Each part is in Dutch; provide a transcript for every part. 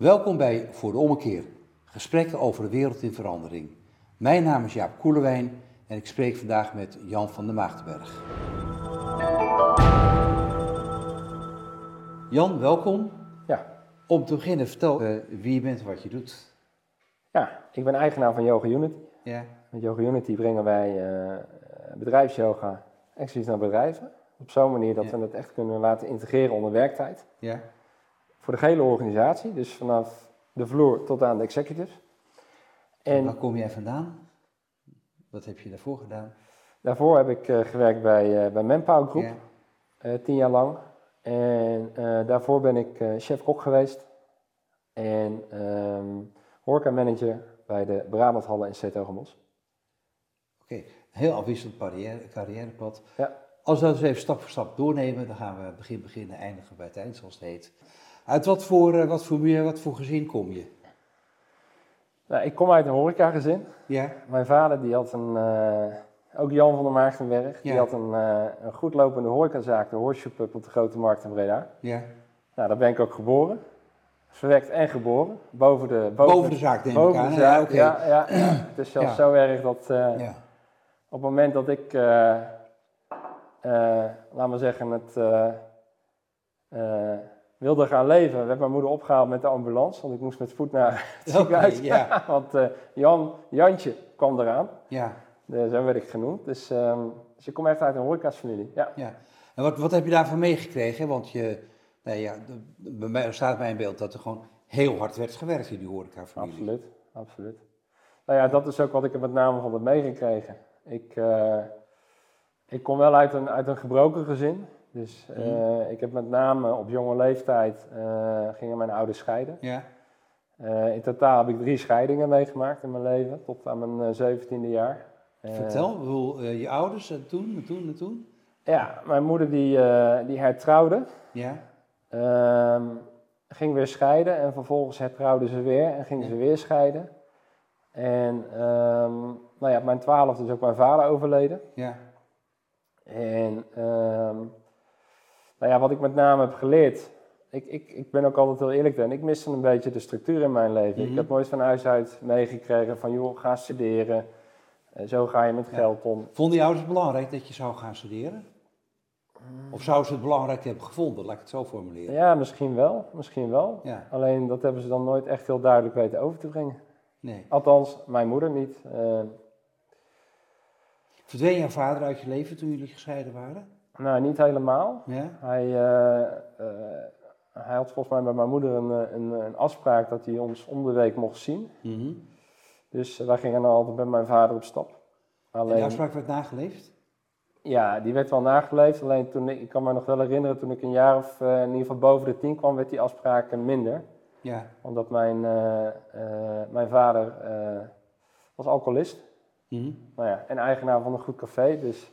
Welkom bij Voor de Ommekeer, gesprekken over de wereld in verandering. Mijn naam is Jaap Koelewijn en ik spreek vandaag met Jan van der Maagdenberg. Jan, welkom. Ja. Om te beginnen, vertel uh, wie je bent en wat je doet. Ja, ik ben eigenaar van Yoga Unity. Ja. Met Yoga Unity brengen wij uh, bedrijfsyoga exclusief naar bedrijven. Op zo'n manier dat Ja. we het echt kunnen laten integreren onder werktijd. Ja. Voor de hele organisatie, dus vanaf de vloer tot aan de executives. En Waar kom jij vandaan? Wat heb je daarvoor gedaan? daarvoor heb ik eh, gewerkt bij, eh, bij Manpower Group, eh, tien jaar lang. En daarvoor ben ik chef-kok geweest. En ehm horeca-manager bij de Brabanthallen in Zeetogenbos. Oké, heel afwisselend carrière, carrièrepad. Ja. Als we dat eens even stap voor stap doornemen, dan gaan we begin beginnen, eindigen bij het eind, zoals het heet. Uit wat voor, eh, wat voor, wat voor gezin kom je? Nou, ik kom uit een horecagezin. Ja, Mijn vader die had een, eh, ook Jan van der Maagdenberg, die had een, eh, een goed lopende horecazaak, de Horseshoe Pub op de Grote Markt in Breda. ja. Nou, daar ben ik ook geboren. Verwekt en geboren. Boven de, Boven, de zaak neem ik aan. de Ja, zaak, oké. ja, ja, ja. Het is zelfs zo erg dat Ja. op het moment dat ik, laat maar zeggen, het wilde gaan leven, werd mijn moeder opgehaald met de ambulance. Want ik moest met voet naar het ziekenhuis. ja. want eh, Jan, Jantje kwam eraan. Ja, Eh, zo werd ik genoemd. Dus, ehm, dus ik kom echt uit een horecasfamilie. Ja. ja. En wat, wat heb je daarvan meegekregen? Want je, nou ja, bij mij staat mij in beeld dat er gewoon heel hard werd gewerkt in die horecafamilie. Absoluut, absoluut. Nou ja, dat is ook wat ik er met name van heb meegekregen. Ik, eh, ik kom wel uit een, uit een gebroken gezin. Dus eh, Mhm. ik heb met name op jonge leeftijd eh, gingen mijn ouders scheiden. Ja, Eh, in totaal heb ik drie scheidingen meegemaakt in mijn leven, tot aan mijn eh, zeventiende jaar. Eh, vertel, bedoel, eh, je ouders en toen, en toen, en toen? Ja, mijn moeder die, eh, die hertrouwde. Ja, Ehm, ging weer scheiden en vervolgens hertrouwde ze weer en ging Ja. ze weer scheiden. En ehm, nou ja, op mijn twaalfde is ook mijn vader overleden. ja, En ehm, nou ja, wat ik met name heb geleerd, ik, ik, ik ben ook altijd heel eerlijk en ik miste een beetje de structuur in mijn leven. Mhm. Ik heb nooit van huis uit meegekregen van joh, ga studeren, Eh, zo ga je met geld om. Vonden je ouders het belangrijk dat je zou gaan studeren? Of zouden ze het belangrijk hebben gevonden, laat ik het zo formuleren? Ja, misschien wel, misschien wel. Ja, Alleen dat hebben ze dan nooit echt heel duidelijk weten over te brengen. nee. Althans, mijn moeder niet. Eh, Verdween jouw vader uit je leven toen jullie gescheiden waren? Nou, niet helemaal. Ja? Hij, eh, eh, hij had volgens mij met mijn moeder een, eh, een, een afspraak dat hij ons om de week mocht zien. Mhm. Dus eh, wij gingen dan altijd met mijn vader op stap. En Alleen, de afspraak werd nageleefd? ja, die werd wel nageleefd. Alleen toen ik, ik kan me nog wel herinneren, toen ik een jaar of in ieder geval boven de tien kwam, werd die afspraak minder. Ja. Omdat mijn, mijn vader was alcoholist. Mhm. Nou ja, en eigenaar van een goed café. Dus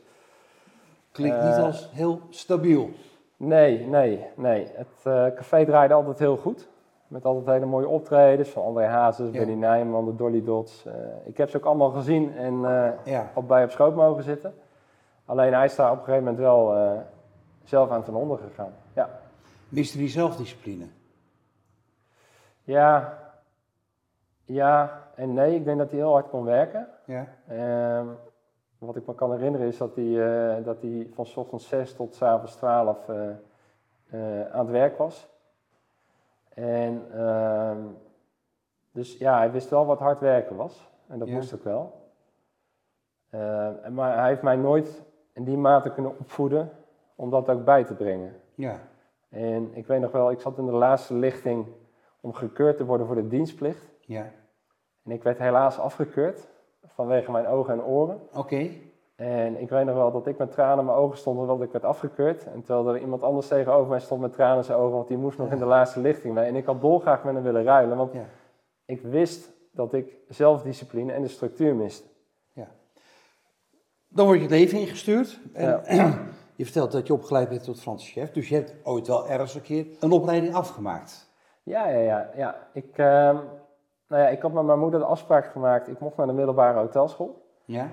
Klinkt Eh, niet als heel stabiel. Nee, nee, nee. Het eh, café draaide altijd heel goed. Met altijd hele mooie optredens van André Hazes, Ja. Benny Nijman, de Dolly Dots. Eh, ik heb ze ook allemaal gezien en eh, Ja. op bij op schoot mogen zitten. Alleen hij is daar op een gegeven moment wel eh, zelf aan ten onder gegaan. Ja, Miste die zelfdiscipline? ja, ja en nee. Ik denk dat hij heel hard kon werken. Ja. Wat ik me kan herinneren is dat hij, eh, dat hij van ochtends 6 tot 's avonds 12 eh, eh, aan het werk was. En ehm, dus ja, hij wist wel wat hard werken was. En dat Ja. moest ook wel. Ehm, maar hij heeft mij nooit in die mate kunnen opvoeden om dat ook bij te brengen. Ja. En ik weet nog wel, ik zat in de laatste lichting om gekeurd te worden voor de dienstplicht. Ja. En ik werd helaas afgekeurd vanwege mijn ogen en oren. Oké. En ik weet nog wel dat ik met tranen in mijn ogen stond omdat ik werd afgekeurd. En terwijl er iemand anders tegenover mij stond met tranen in zijn ogen, want die moest nog Ja. in de laatste lichting mee. En ik had dolgraag met hem willen ruilen, want Ja. ik wist dat ik zelfdiscipline en de structuur miste. Dan word je het leven ingestuurd. En Ja. je vertelt dat je opgeleid bent tot Franse chef. Dus je hebt ooit wel ergens een keer een opleiding afgemaakt. Ja, ja, ja. ja. Ik, ehm, nou ja, ik had met mijn moeder de afspraak gemaakt, ik mocht naar de middelbare hotelschool. Ja.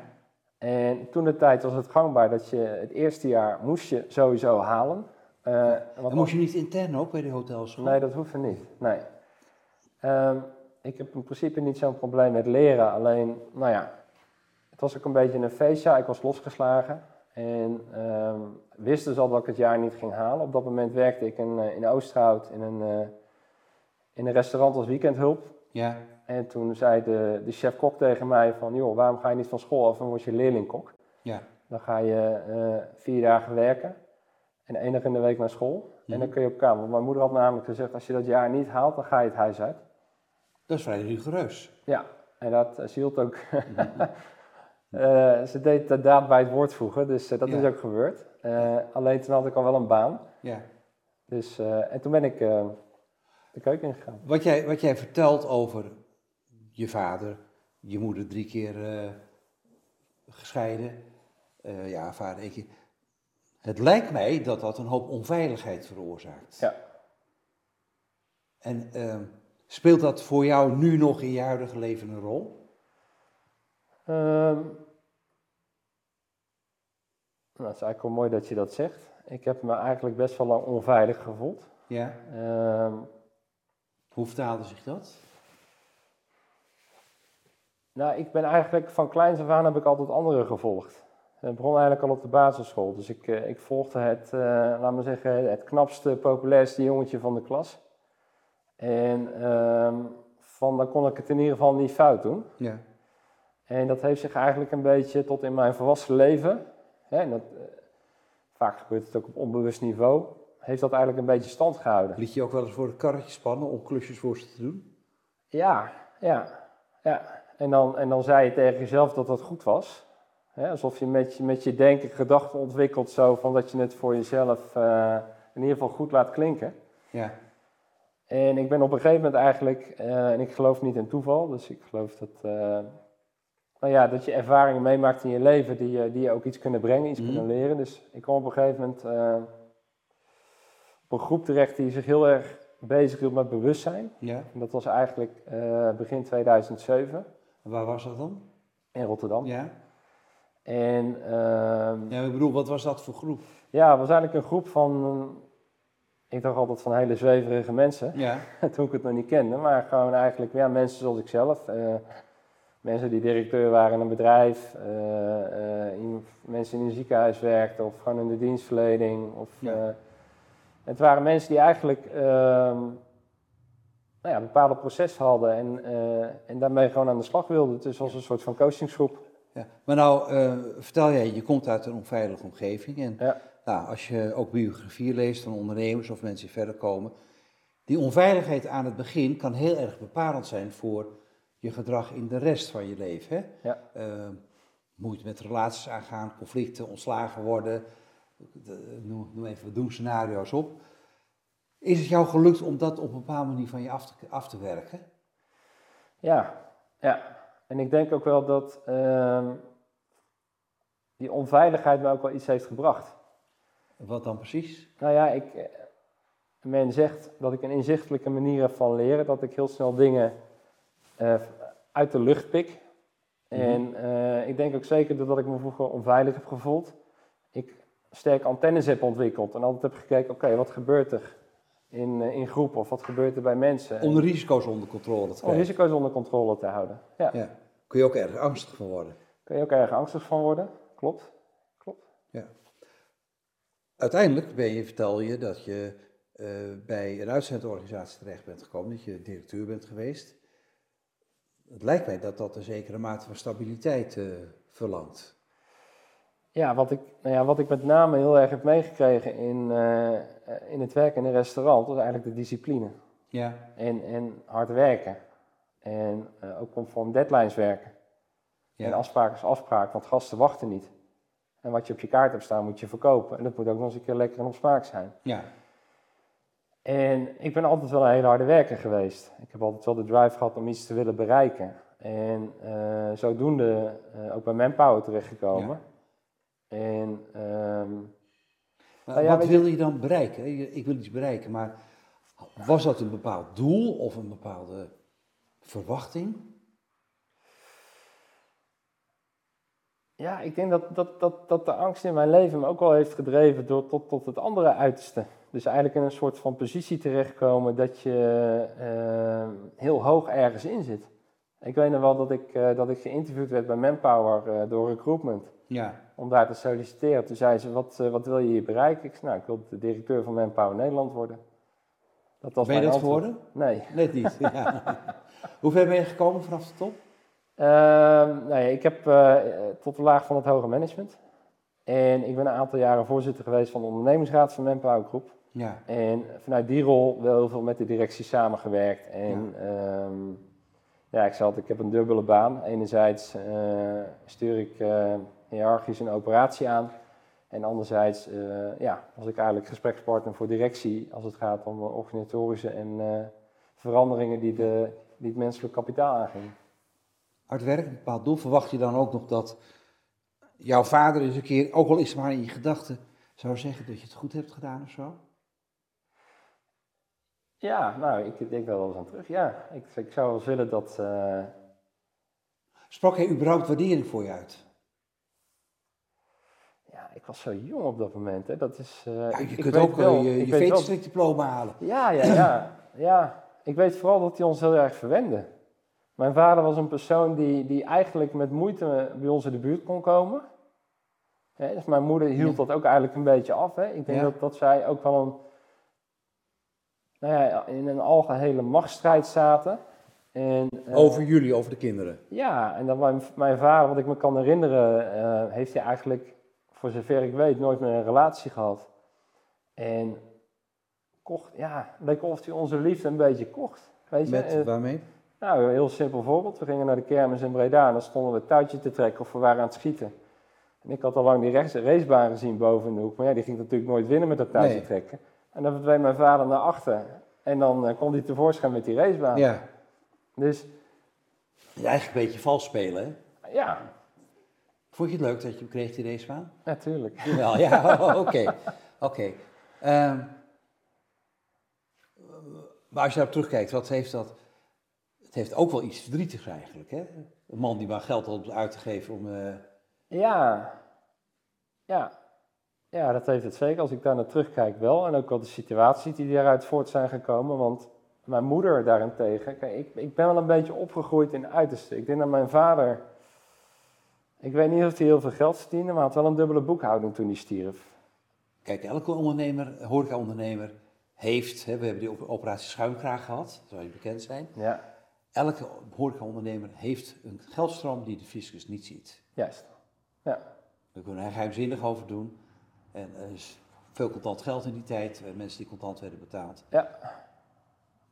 En toen de tijd was het gangbaar dat je het eerste jaar moest je sowieso halen. Want Dan moest je niet intern ook bij de hotelschool? Nee, dat hoefde niet. Nee. Ehm, ik heb in principe niet zo'n probleem met leren. Alleen, nou ja, het was ook een beetje een feestje. Ik was losgeslagen. En ehm, wist dus al dat ik het jaar niet ging halen. Op dat moment werkte ik in, eh, in Oosterhout in een, eh, in een restaurant als weekendhulp. Ja. En toen zei de, de chef-kok tegen mij van, joh, waarom ga je niet van school af en word je leerlingkok? Ja. Dan ga je eh, vier dagen werken en één dag in de week naar school. En dan kun je op kamer. Want mijn moeder had namelijk gezegd, als je dat jaar niet haalt, dan ga je het huis uit. Dat is vrij rigoureus. Ja, en dat uh, ze hield ook. Eh, ze deed de daad bij het woord voegen, dus eh, dat Ja. is ook gebeurd. Eh, alleen toen had ik al wel een baan. Ja. Dus, eh, en toen ben ik eh, de keuken ingegaan. Wat jij, wat jij vertelt over je vader, je moeder drie keer eh, gescheiden, eh, ja, vader één keer. Het lijkt mij dat dat een hoop onveiligheid veroorzaakt. Ja. En ehm, speelt dat voor jou nu nog in je huidige leven een rol? Ehm, nou, het is eigenlijk wel mooi dat je dat zegt. Ik heb me eigenlijk best wel lang onveilig gevoeld. Ja. Ehm, Hoe vertaalde zich dat? nou, ik ben eigenlijk van kleins af aan heb ik altijd anderen gevolgd. Het begon eigenlijk al op de basisschool. Dus ik, eh, ik volgde het, eh laat maar zeggen, het knapste, populairste jongetje van de klas. En ehm, van, dan kon ik het in ieder geval niet fout doen. Ja. En dat heeft zich eigenlijk een beetje tot in mijn volwassen leven, hè, en dat, eh, vaak gebeurt het ook op onbewust niveau, heeft dat eigenlijk een beetje stand gehouden. Liet je ook wel eens voor het karretje spannen om klusjes voor ze te doen? Ja, ja, ja. En dan, en dan zei je tegen jezelf dat dat goed was. Alsof je met, je met je denken gedachten ontwikkelt zo van dat je het voor jezelf eh, in ieder geval goed laat klinken. Ja. En ik ben op een gegeven moment eigenlijk, eh, en ik geloof niet in toeval, dus ik geloof dat, eh, nou ja, dat je ervaringen meemaakt in je leven die, die je ook iets kunnen brengen, iets Mhm. kunnen leren. Dus ik kwam op een gegeven moment op een groep terecht die zich heel erg bezig hield met bewustzijn. Ja. En dat was eigenlijk eh, begin 2007 En waar was dat dan? in Rotterdam. Ja. En ehm, Ja, ik bedoel, wat was dat voor groep? ja, het was eigenlijk een groep van, ik dacht altijd van hele zweverige mensen. Ja. toen ik het nog niet kende, maar gewoon eigenlijk ja, mensen zoals ik zelf. eh, mensen die directeur waren in een bedrijf, eh, in- mensen in een ziekenhuis werkten of gewoon in de dienstverlening. Of, Ja. Het waren mensen die eigenlijk ehm, nou ja, een bepaalde proces hadden en, eh, en daarmee gewoon aan de slag wilden. Dus als een soort van coachingsgroep. ja. Maar nou, eh, vertel jij, je komt uit een onveilige omgeving. En Ja. nou, als je ook biografieën leest van ondernemers of mensen die verder komen. Die onveiligheid aan het begin kan heel erg bepalend zijn voor je gedrag in de rest van je leven. Hè? Ja. Eh, moeite met relaties aangaan, conflicten, ontslagen worden. Noem, noem even wat doemscenario's op. Is het jou gelukt om dat op een bepaalde manier van je af te, af te werken? Ja, ja. En ik denk ook wel dat ehm, die onveiligheid me ook wel iets heeft gebracht. Wat dan precies? Nou ja, ik, eh, men zegt dat ik een inzichtelijke manier heb van leren, dat ik heel snel dingen eh, uit de lucht pik. En eh, ik denk ook zeker dat ik me vroeger onveilig heb gevoeld. Ik sterke antennes heb ontwikkeld en altijd heb gekeken, oké, wat gebeurt er in, eh, in groepen of wat gebeurt er bij mensen? Om de risico's onder controle te Om krijgen. risico's onder controle te houden. Ja, Ja. Kun je ook erg angstig van worden. kun je ook erg angstig van worden, klopt. Klopt. Uiteindelijk ben je, vertel je dat je eh, bij een uitzendorganisatie terecht bent gekomen, dat je directeur bent geweest. Het lijkt mij dat dat een zekere mate van stabiliteit eh, verlangt. Ja, wat ik, nou ja, wat ik met name heel erg heb meegekregen in, eh, in het werk in een restaurant, was eigenlijk de discipline. Ja. En, en hard werken. En eh, ook conform deadlines werken. En ja. afspraak is afspraak, want gasten wachten niet. En wat je op je kaart hebt staan, moet je verkopen. En dat moet ook nog eens een keer lekker en op smaak zijn. ja. En ik ben altijd wel een hele harde werker geweest. Ik heb altijd wel de drive gehad om iets te willen bereiken. En eh, zodoende ook bij Manpower terechtgekomen. En Maar ehm, Nou ja, wat je- wil je dan bereiken? Ik wil iets bereiken, maar was dat een bepaald doel of een bepaalde verwachting? Ja, ik denk dat, dat, dat, dat de angst in mijn leven me ook wel heeft gedreven door, tot, tot het andere uiterste. Dus eigenlijk in een soort van positie terechtkomen dat je uh, heel hoog ergens in zit. Ik weet nog wel dat ik, uh, dat ik geïnterviewd werd bij Manpower uh, door Recruitment. Ja. Om daar te solliciteren. Toen zei ze, wat, wat wil je hier bereiken? Ik zei, nou, ik wil de directeur van Manpower Nederland worden. Dat was ben je dat antwoord. geworden? Nee. Net niet, ja. Hoe ver ben je gekomen vanaf de top? Uh, nou ja, ik heb tot de laag van het hoger management. En ik ben een aantal jaren voorzitter geweest van de ondernemingsraad van Manpower Groep. Ja. En vanuit die rol wel heel veel met de directie samengewerkt. En ja, um, ja ik zei ik heb een dubbele baan. Enerzijds uh, stuur ik hiërarchisch een operatie aan. En anderzijds ja, was ik eigenlijk gesprekspartner voor directie als het gaat om organisatorische en veranderingen die, de, die het menselijk kapitaal aangingen hard werk, een bepaald doel, verwacht je dan ook nog dat jouw vader eens een keer, ook al is het maar in je gedachten, zou zeggen dat je het goed hebt gedaan of zo? Ja, nou, ik denk wel eens aan terug. Ja, ik, ik zou wel willen dat. Uh... Sprak hij überhaupt waardering voor je uit? Ja, ik was zo jong op dat moment. Hè. Dat is, uh, ja, je ik, kunt ook wel, je, je diploma halen. Ja, ja, ja, ja. Ik weet vooral dat hij ons heel erg verwende. Mijn vader was een persoon die, die eigenlijk met moeite bij ons in de buurt kon komen. dus mijn moeder hield dat ook eigenlijk een beetje af. Hè. Ik denk dat, dat zij ook wel een, nou ja, in een algehele machtsstrijd zaten. En, uh, over jullie, over de kinderen? Ja, en dan mijn, mijn vader, wat ik me kan herinneren, uh, heeft hij eigenlijk, voor zover ik weet, nooit meer een relatie gehad. En kocht, ja, leek of hij onze liefde een beetje kocht. Weet je? Met, waarmee? Nou, een heel simpel voorbeeld. We gingen naar de kermis in Breda en dan stonden we het touwtje te trekken of we waren aan het schieten. En ik had al lang die racebaan gezien boven in de hoek, maar ja, die ging natuurlijk nooit winnen met dat touwtje trekken. En dan verdween mijn vader naar achter en dan uh, kon hij tevoorschijn met die racebaan. Ja. Dus... Eigenlijk een beetje vals spelen, hè? Ja. Vond je het leuk dat je hem kreeg, die racebaan? Natuurlijk. Ja, ja, oké. Oké. Ehm, maar als je daarop terugkijkt, wat heeft dat het heeft ook wel iets verdrietigs eigenlijk, hè? Een man die maar geld had uit te geven om... Uh... Ja, ja. Ja, dat heeft het zeker. Als ik daar naar terugkijk wel. En ook wel de situaties die daaruit voort zijn gekomen. Want mijn moeder daarentegen... Kijk, ik, ik ben wel een beetje opgegroeid in uiterste. Ik denk dat mijn vader... Ik weet niet of hij heel veel geld verdiende, maar had wel een dubbele boekhouding toen hij stierf. Kijk, elke ondernemer, horeca-ondernemer, heeft... Hè, we hebben die operatie Schuimkraag gehad, dat zou je bekend zijn. Ja elke horecaondernemer heeft een geldstroom die de fiscus niet ziet. Juist, ja. We kunnen er geheimzinnig over doen. En veel contant geld in die tijd, eh, mensen die contant werden betaald. Ja,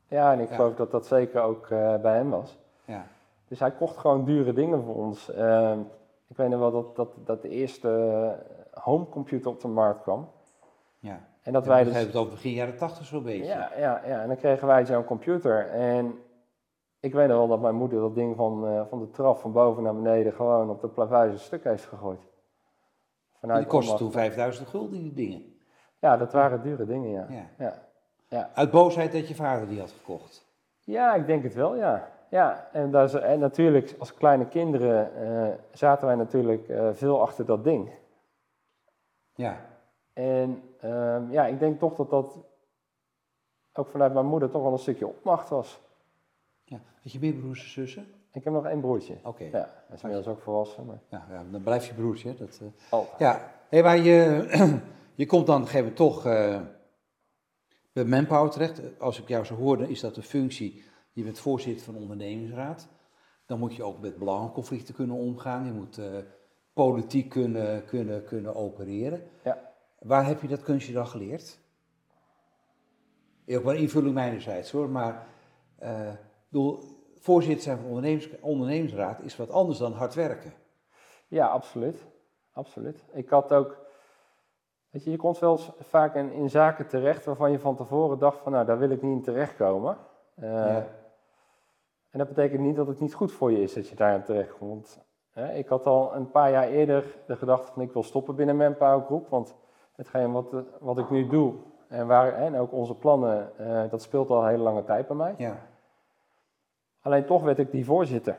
ja en ik geloof dat dat zeker ook uh, bij hem was. Ja. Dus hij kocht gewoon dure dingen voor ons. Uh, ik weet nog wel dat, dat, dat de eerste homecomputer op de markt kwam. Ja. En dat wij dus... het over begin jaren tachtig zo'n beetje. Ja, ja, ja, en dan kregen wij zo'n computer. En ik weet nog wel dat mijn moeder dat ding van, uh, van de trap van boven naar beneden gewoon op de plavuizen stuk heeft gegooid. Vanuit die kostte toen 5000 gulden, die dingen. Ja, dat waren dure dingen, ja. ja. ja. ja. Uit boosheid dat je vader die had gekocht? Ja, ik denk het wel, ja. Ja, en, dat is, en natuurlijk als kleine kinderen uh, zaten wij natuurlijk uh, veel achter dat ding. Ja. En um, ja, ik denk toch dat dat ook vanuit mijn moeder toch wel een stukje opmacht was. Ja. Had je meer broers en zussen? Ik heb nog één broertje. Oké. Ja, hij is inmiddels ook volwassen. Maar... Ja, ja, dan blijf je broertje. Dat, uh... Altijd. Ja, hey, maar je, je komt dan gegeven toch uh, bij Manpower terecht. Als ik jou zo hoorde, is dat de functie, je bent voorzitter van de ondernemingsraad. Dan moet je ook met belangenconflicten kunnen omgaan. Je moet uh, politiek kunnen, kunnen, kunnen opereren. Ja. Waar heb je dat kunstje dan geleerd? Ook wel invulling mijnerzijds hoor, maar bedoel, voorzitter zijn van ondernemers, ondernemingsraad is wat anders dan hard werken. Ja, absoluut. Absoluut. Ik had ook, weet je, je komt wel vaak in, in, zaken terecht waarvan je van tevoren dacht van, nou, daar wil ik niet in terechtkomen. Uh, ja. En dat betekent niet dat het niet goed voor je is dat je daar terecht komt. Ik had al een paar jaar eerder de gedachte van, ik wil stoppen binnen Manpower Groep, want hetgeen wat, wat ik nu doe en, waar, en ook onze plannen, uh, dat speelt al een hele lange tijd bij mij. Ja. Alleen toch werd ik die voorzitter.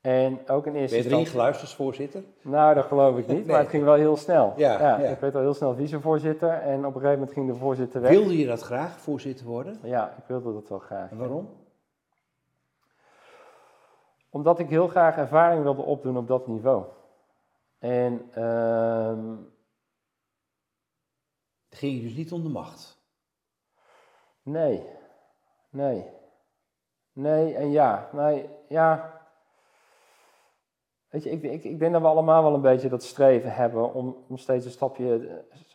En ook in Ben eerste je instantie... geluisterd als voorzitter? Nou, dat geloof ik niet, Nee. maar het ging wel heel snel. Ja, ja. Ik werd al heel snel vicevoorzitter en op een gegeven moment ging de voorzitter weg. Wilde je dat graag, voorzitter worden? Ja, ik wilde dat wel graag. En waarom? Omdat ik heel graag ervaring wilde opdoen op dat niveau. En ehm, Het ging je dus niet om de macht. nee, nee, nee en ja. Nee, ja. Weet je, ik, ik, ik denk dat we allemaal wel een beetje dat streven hebben om, om steeds een stapje,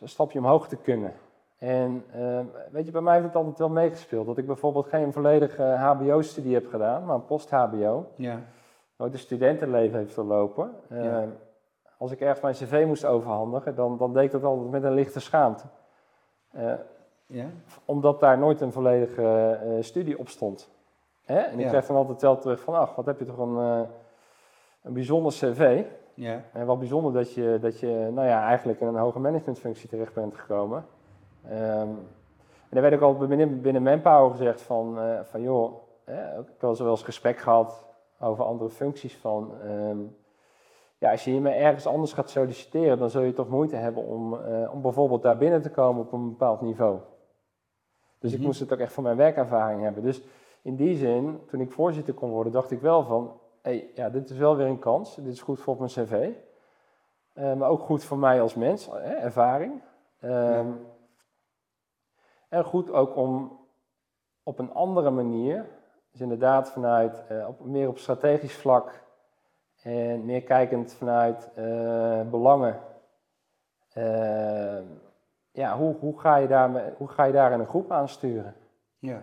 een stapje omhoog te kunnen. En ehm, weet je, bij mij heeft het altijd wel meegespeeld. Dat ik bijvoorbeeld geen volledige HBO-studie heb gedaan, maar een post-HBO. Ja. nooit een studentenleven heeft verlopen. Eh, Ja. Als ik ergens mijn cv moest overhandigen, dan, dan deed ik dat altijd met een lichte schaamte. Eh, Ja? omdat daar nooit een volledige eh, studie op stond. Hè? En ik Ja. kreeg dan altijd wel terug van, ach, wat heb je toch een, eh, een bijzonder cv. Ja. En wat bijzonder dat je, dat je nou ja, eigenlijk in een hoge managementfunctie terecht bent gekomen. Ehm, en er werd ook altijd binnen, binnen Manpower gezegd van, eh, van joh, hè, ik heb wel eens gesprek gehad over andere functies van, ehm, ja, als je hiermee ergens anders gaat solliciteren, dan zul je toch moeite hebben om, eh, om bijvoorbeeld daar binnen te komen op een bepaald niveau. Dus Mhm. ik moest het ook echt van mijn werkervaring hebben. Dus in die zin, toen ik voorzitter kon worden, dacht ik wel van, hey, ja, dit is wel weer een kans. Dit is goed voor mijn cv. Eh, maar ook goed voor mij als mens, hè, ervaring. Ehm, En goed ook om op een andere manier, dus inderdaad vanuit, eh, op, meer op strategisch vlak en meer kijkend vanuit eh, belangen. Ehm, ja, hoe, hoe, ga je daar, hoe ga je daar in een groep aansturen? ja.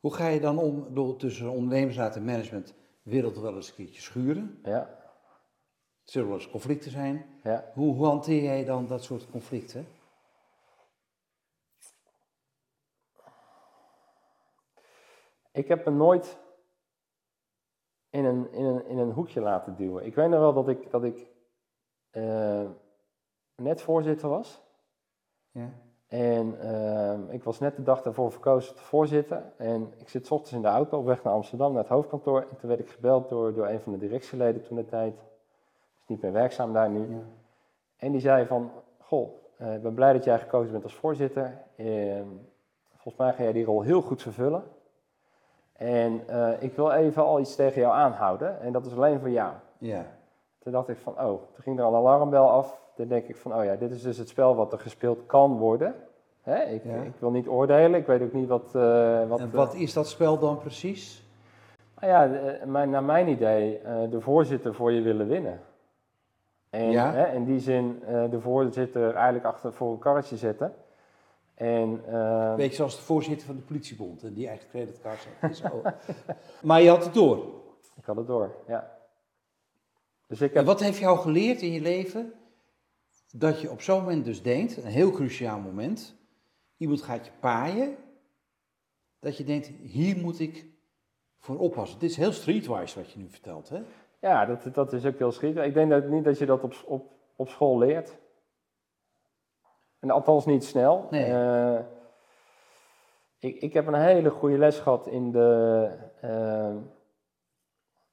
Hoe ga je dan om, bedoel, tussen ondernemersraad en management, wereld wel eens een keertje schuren? Ja, Er zullen wel eens conflicten zijn. ja. Hoe, hoe hanteer jij dan dat soort conflicten? Ik heb me nooit in een, in een, in een hoekje laten duwen. Ik weet nog wel dat ik, dat ik eh, net voorzitter was. Ja. En ehm, ik was net de dag daarvoor verkozen tot voorzitter. En ik zit 's ochtends in de auto op weg naar Amsterdam, naar het hoofdkantoor. En toen werd ik gebeld door, door een van de directieleden toen de tijd. Is niet meer werkzaam daar nu. Ja. En die zei van, goh, eh, ik ben blij dat jij gekozen bent als voorzitter. Ehm, volgens mij ga jij die rol heel goed vervullen. En eh, ik wil even al iets tegen jou aanhouden. En dat is alleen voor jou. Ja. Toen dacht ik van, oh, toen ging er een alarmbel af. Toen denk ik van, oh ja, dit is dus het spel wat er gespeeld kan worden. Hè? Ik, Ja. ik wil niet oordelen, ik weet ook niet wat... eh, wat En eh, wat is dat spel dan precies? nou ja, de- mijn, naar mijn idee, eh, de voorzitter voor je willen winnen. En Ja. hè, in die zin eh, de voorzitter eigenlijk achter voor een karretje zetten. En, eh, Beetje zoals de voorzitter van de politiebond en die eigen creditcard. Zo. maar je had het door. ik had het door, ja. Dus ik heb, wat heeft jou geleerd in je leven dat je op zo'n moment dus denkt, een heel cruciaal moment, iemand gaat je paaien, dat je denkt, hier moet ik voor oppassen. Dit is heel streetwise wat je nu vertelt, hè? ja, dat, dat is ook heel schietend. Ik denk dat, niet dat je dat op, op, op school leert. En althans niet snel. Nee. Eh, ik, ik heb een hele goede les gehad in de, eh,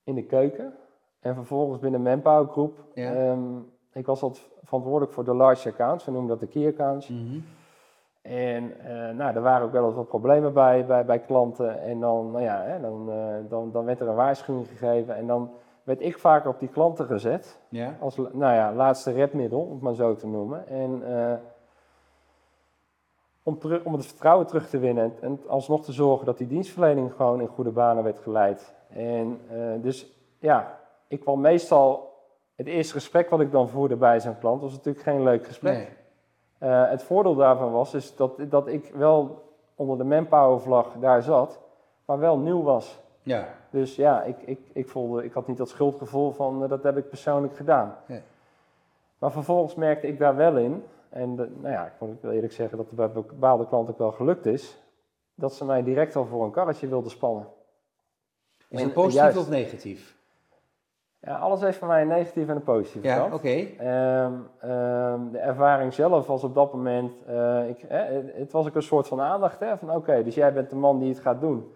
in de keuken. En vervolgens binnen Manpower Groep. Ja. ehm, ik was altijd verantwoordelijk voor de large accounts. We noemen dat de key accounts. Mhm. En eh, nou, er waren ook wel eens wat problemen bij, bij, bij klanten. En dan, nou ja, hè, dan, eh, dan, dan werd er een waarschuwing gegeven. En dan werd ik vaker op die klanten gezet. Ja. Als nou ja, laatste redmiddel, om het maar zo te noemen. En eh, om, om het vertrouwen terug te winnen. En, en alsnog te zorgen dat die dienstverlening gewoon in goede banen werd geleid. En dus ja, ik kwam meestal. Het eerste gesprek wat ik dan voerde bij zo'n klant was natuurlijk geen leuk gesprek. Nee. Eh, het voordeel daarvan was is dat, dat ik wel onder de manpower vlag daar zat, maar wel nieuw was. Ja. Dus ja, ik, ik, ik, voelde, ik had niet dat schuldgevoel van eh, dat heb ik persoonlijk gedaan. Nee. Maar vervolgens merkte ik daar wel in, en de- nou ja, ik moet wel eerlijk zeggen dat het bij bepaalde klanten ook wel gelukt is, dat ze mij direct al voor een karretje wilden spannen. Is En- het positief juist. of negatief? Ja, alles heeft voor mij een negatieve en een positieve Ja, kant. oké. Ehm, ehm, de ervaring zelf was op dat moment, eh, ik, het, was ook een soort van aandacht, hè, van oké, dus jij bent de man die het gaat doen.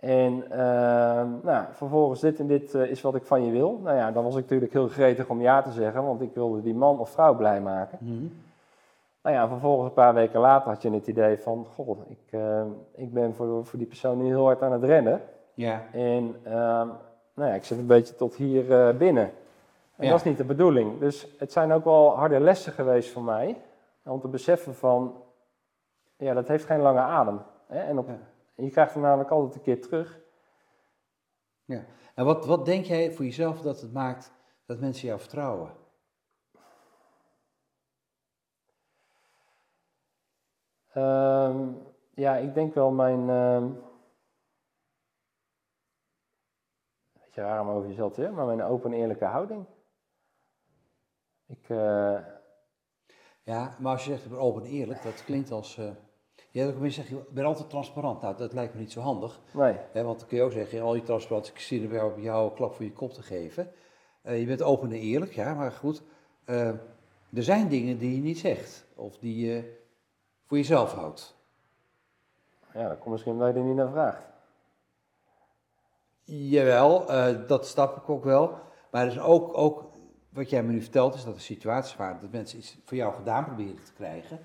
En ehm, nou, vervolgens dit en dit eh, is wat ik van je wil. Nou ja, dan was ik natuurlijk heel gretig om ja te zeggen, want ik wilde die man of vrouw blij maken. Mhm. Nou ja, vervolgens een paar weken later had je het idee van, god, ik, ik ben voor, voor die persoon nu heel hard aan het rennen. Ja. En nou ja, ik zit een beetje tot hier eh, binnen. En Ja. dat is niet de bedoeling. Dus het zijn ook wel harde lessen geweest voor mij. Om te beseffen van, ja, dat heeft geen lange adem. Hè? En op, Ja. je krijgt hem namelijk altijd een keer terug. ja. En wat, wat denk jij voor jezelf dat het maakt dat mensen jou vertrouwen? Ehm, ja, ik denk wel mijn. ehm beetje raar om over jezelf te zeggen, maar mijn open en eerlijke houding. Ik, eh, Ja, maar als je zegt ik ben open en eerlijk, dat klinkt als... je hebt ook mensen zeggen, ik ben altijd transparant. Nou, dat lijkt me niet zo handig. nee, Hè, want dan kun je ook zeggen, al die transparantie, ik zie er wel op jou een klap voor je kop te geven. Eh, je bent open en eerlijk, ja, maar goed. er zijn dingen die je niet zegt. Of die je voor jezelf houdt. ja, dat komt misschien omdat je er niet naar vraagt. Jawel, eh, dat snap ik ook wel. Maar er is ook, ook, wat jij me nu vertelt, is dat er situaties waren dat mensen iets voor jou gedaan proberen te krijgen.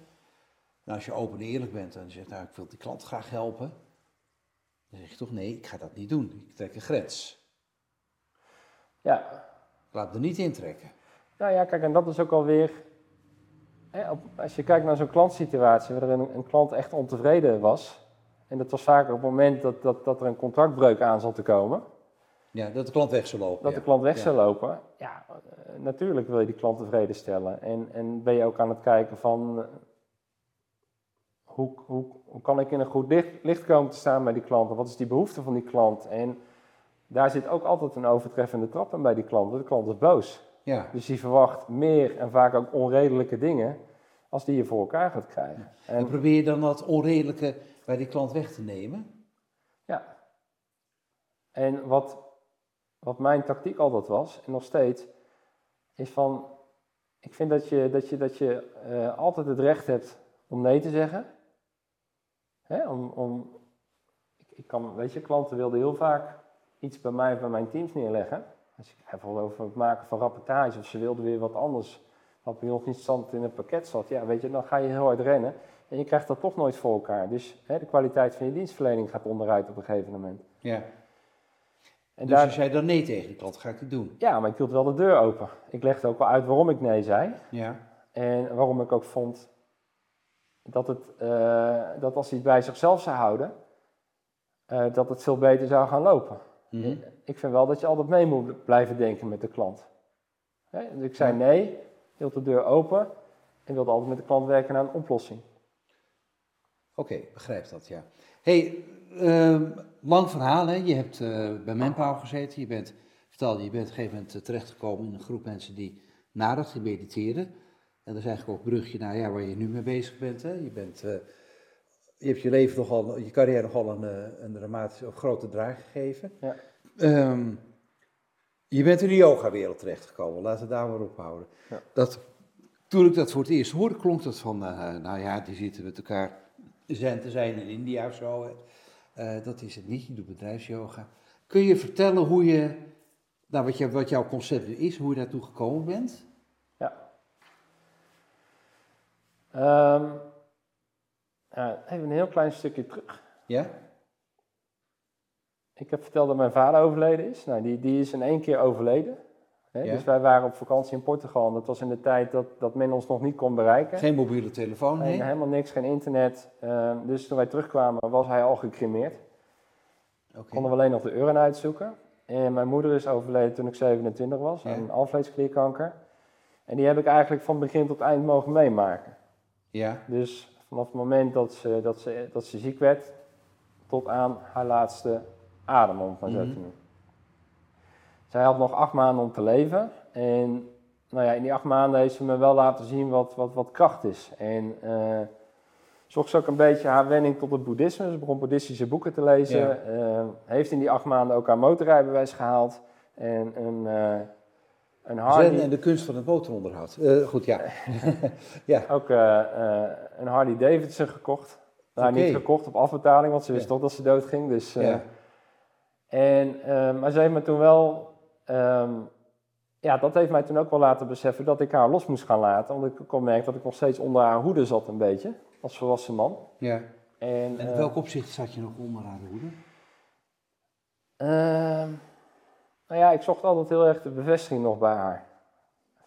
Nou, als je open en eerlijk bent en je zegt, nou, ik wil die klant graag helpen. Dan zeg je toch, nee, ik ga dat niet doen. Ik trek een grens. Ja, laat me er niet intrekken. nou ja, kijk, en dat is ook alweer. Hè, op, als je kijkt naar zo'n klantsituatie waarin een, een klant echt ontevreden was. En dat was vaker op het moment dat, dat, dat er een contractbreuk aan zat te komen. Ja, dat de klant weg zou lopen. Dat ja. de klant weg zou lopen. Ja, eh, natuurlijk wil je die klant tevreden stellen. En, en ben je ook aan het kijken van... eh, hoe, hoe, hoe kan ik in een goed licht, licht komen te staan bij die klant? En Wat is die behoefte van die klant? En daar zit ook altijd een overtreffende trap in bij die klant. Want de klant is boos. Ja, Dus die verwacht meer en vaak ook onredelijke dingen... als die je voor elkaar gaat krijgen. en En, probeer je dan dat onredelijke bij die klant weg te nemen? ja. En wat, wat mijn tactiek altijd was, en nog steeds, is van, ik vind dat je, dat je, dat je eh, altijd het recht hebt om nee te zeggen. Hè, om, om, ik, ik kan, weet je, klanten wilden heel vaak iets bij mij, bij mijn teams neerleggen. Als ik bijvoorbeeld over het maken van rapportages, of ze wilden weer wat anders, wat bij ons niet stand in het pakket zat. Ja, weet je, dan ga je heel hard rennen en je krijgt dat toch nooit voor elkaar. Dus hè, de kwaliteit van je dienstverlening gaat onderuit op een gegeven moment. Ja. En dus daar, je zei dan nee tegen die klant, ga ik niet doen. ja, maar ik hield wel de deur open. Ik legde ook wel uit waarom ik nee zei. Ja, En waarom ik ook vond dat, het, eh, dat als hij het bij zichzelf zou houden, eh, dat het veel beter zou gaan lopen. Mhm. Ik vind wel dat je altijd mee moet blijven denken met de klant. Hè, Dus ik zei nee, hield de deur open en wilde altijd met de klant werken naar een oplossing. Oké, begrijp dat, ja. hey, ehm, lang verhaal, hè. Je hebt eh, bij Manpower gezeten. Je bent, vertelde, je bent op een gegeven moment eh, terechtgekomen in een groep mensen die nadacht, die mediteren. En dat is eigenlijk ook een brugje naar ja, waar je nu mee bezig bent. Hè. Je, bent eh, je hebt je leven nogal, je carrière nogal een, een dramatische of grote draai gegeven. Ja. Ehm, je bent in de yogawereld terechtgekomen, laten we daar maar op houden. Ja. Dat, toen ik dat voor het eerst hoorde, klonk dat van, eh, nou ja, die zitten met elkaar zen te zijn in India of zo. Eh, dat is het niet, je doet bedrijfsyoga. Kun je vertellen hoe je, nou, wat, je, wat jouw concept is, hoe je daartoe gekomen bent? Ja. Ehm, ja, even een heel klein stukje terug. Ja? Ik heb verteld dat mijn vader overleden is. Nou, die, die is in één keer overleden. Hè? Ja. Dus wij waren op vakantie in Portugal en dat was in de tijd dat, dat men ons nog niet kon bereiken. Geen mobiele telefoon, Nee, helemaal niks, geen internet. Ehm, dus toen wij terugkwamen was hij al gecremeerd. Oké. Konden we alleen nog de urn uitzoeken. En mijn moeder is overleden toen ik 27 was, Ja. aan alvleesklierkanker. En die heb ik eigenlijk van begin tot eind mogen meemaken. Ja, Dus vanaf het moment dat ze, dat ze, dat ze ziek werd, tot aan haar laatste adem, om zo Mhm. te noemen. Zij had nog acht maanden om te leven. En nou ja, in die acht maanden heeft ze me wel laten zien wat, wat, wat kracht is. En eh zocht ze ook een beetje haar wending tot het boeddhisme. Ze begon boeddhistische boeken te lezen. Ja. Eh, heeft in die acht maanden ook haar motorrijbewijs gehaald. En een, eh een Harley... zen en de kunst van het motoronderhoud. Eh, goed, ja. ja, Ook een Harley Davidson gekocht. Nou, niet gekocht op afbetaling, want ze wist Ja. toch dat ze doodging. Dus, Ja. En, eh, maar ze heeft me toen wel, ehm, ja, dat heeft mij toen ook wel laten beseffen dat ik haar los moest gaan laten. Want ik kon merken dat ik nog steeds onder haar hoede zat een beetje, als volwassen man. Ja. En, En in eh, welk opzicht zat je nog onder haar hoede? Ehm, nou ja, ik zocht altijd heel erg de bevestiging nog bij haar.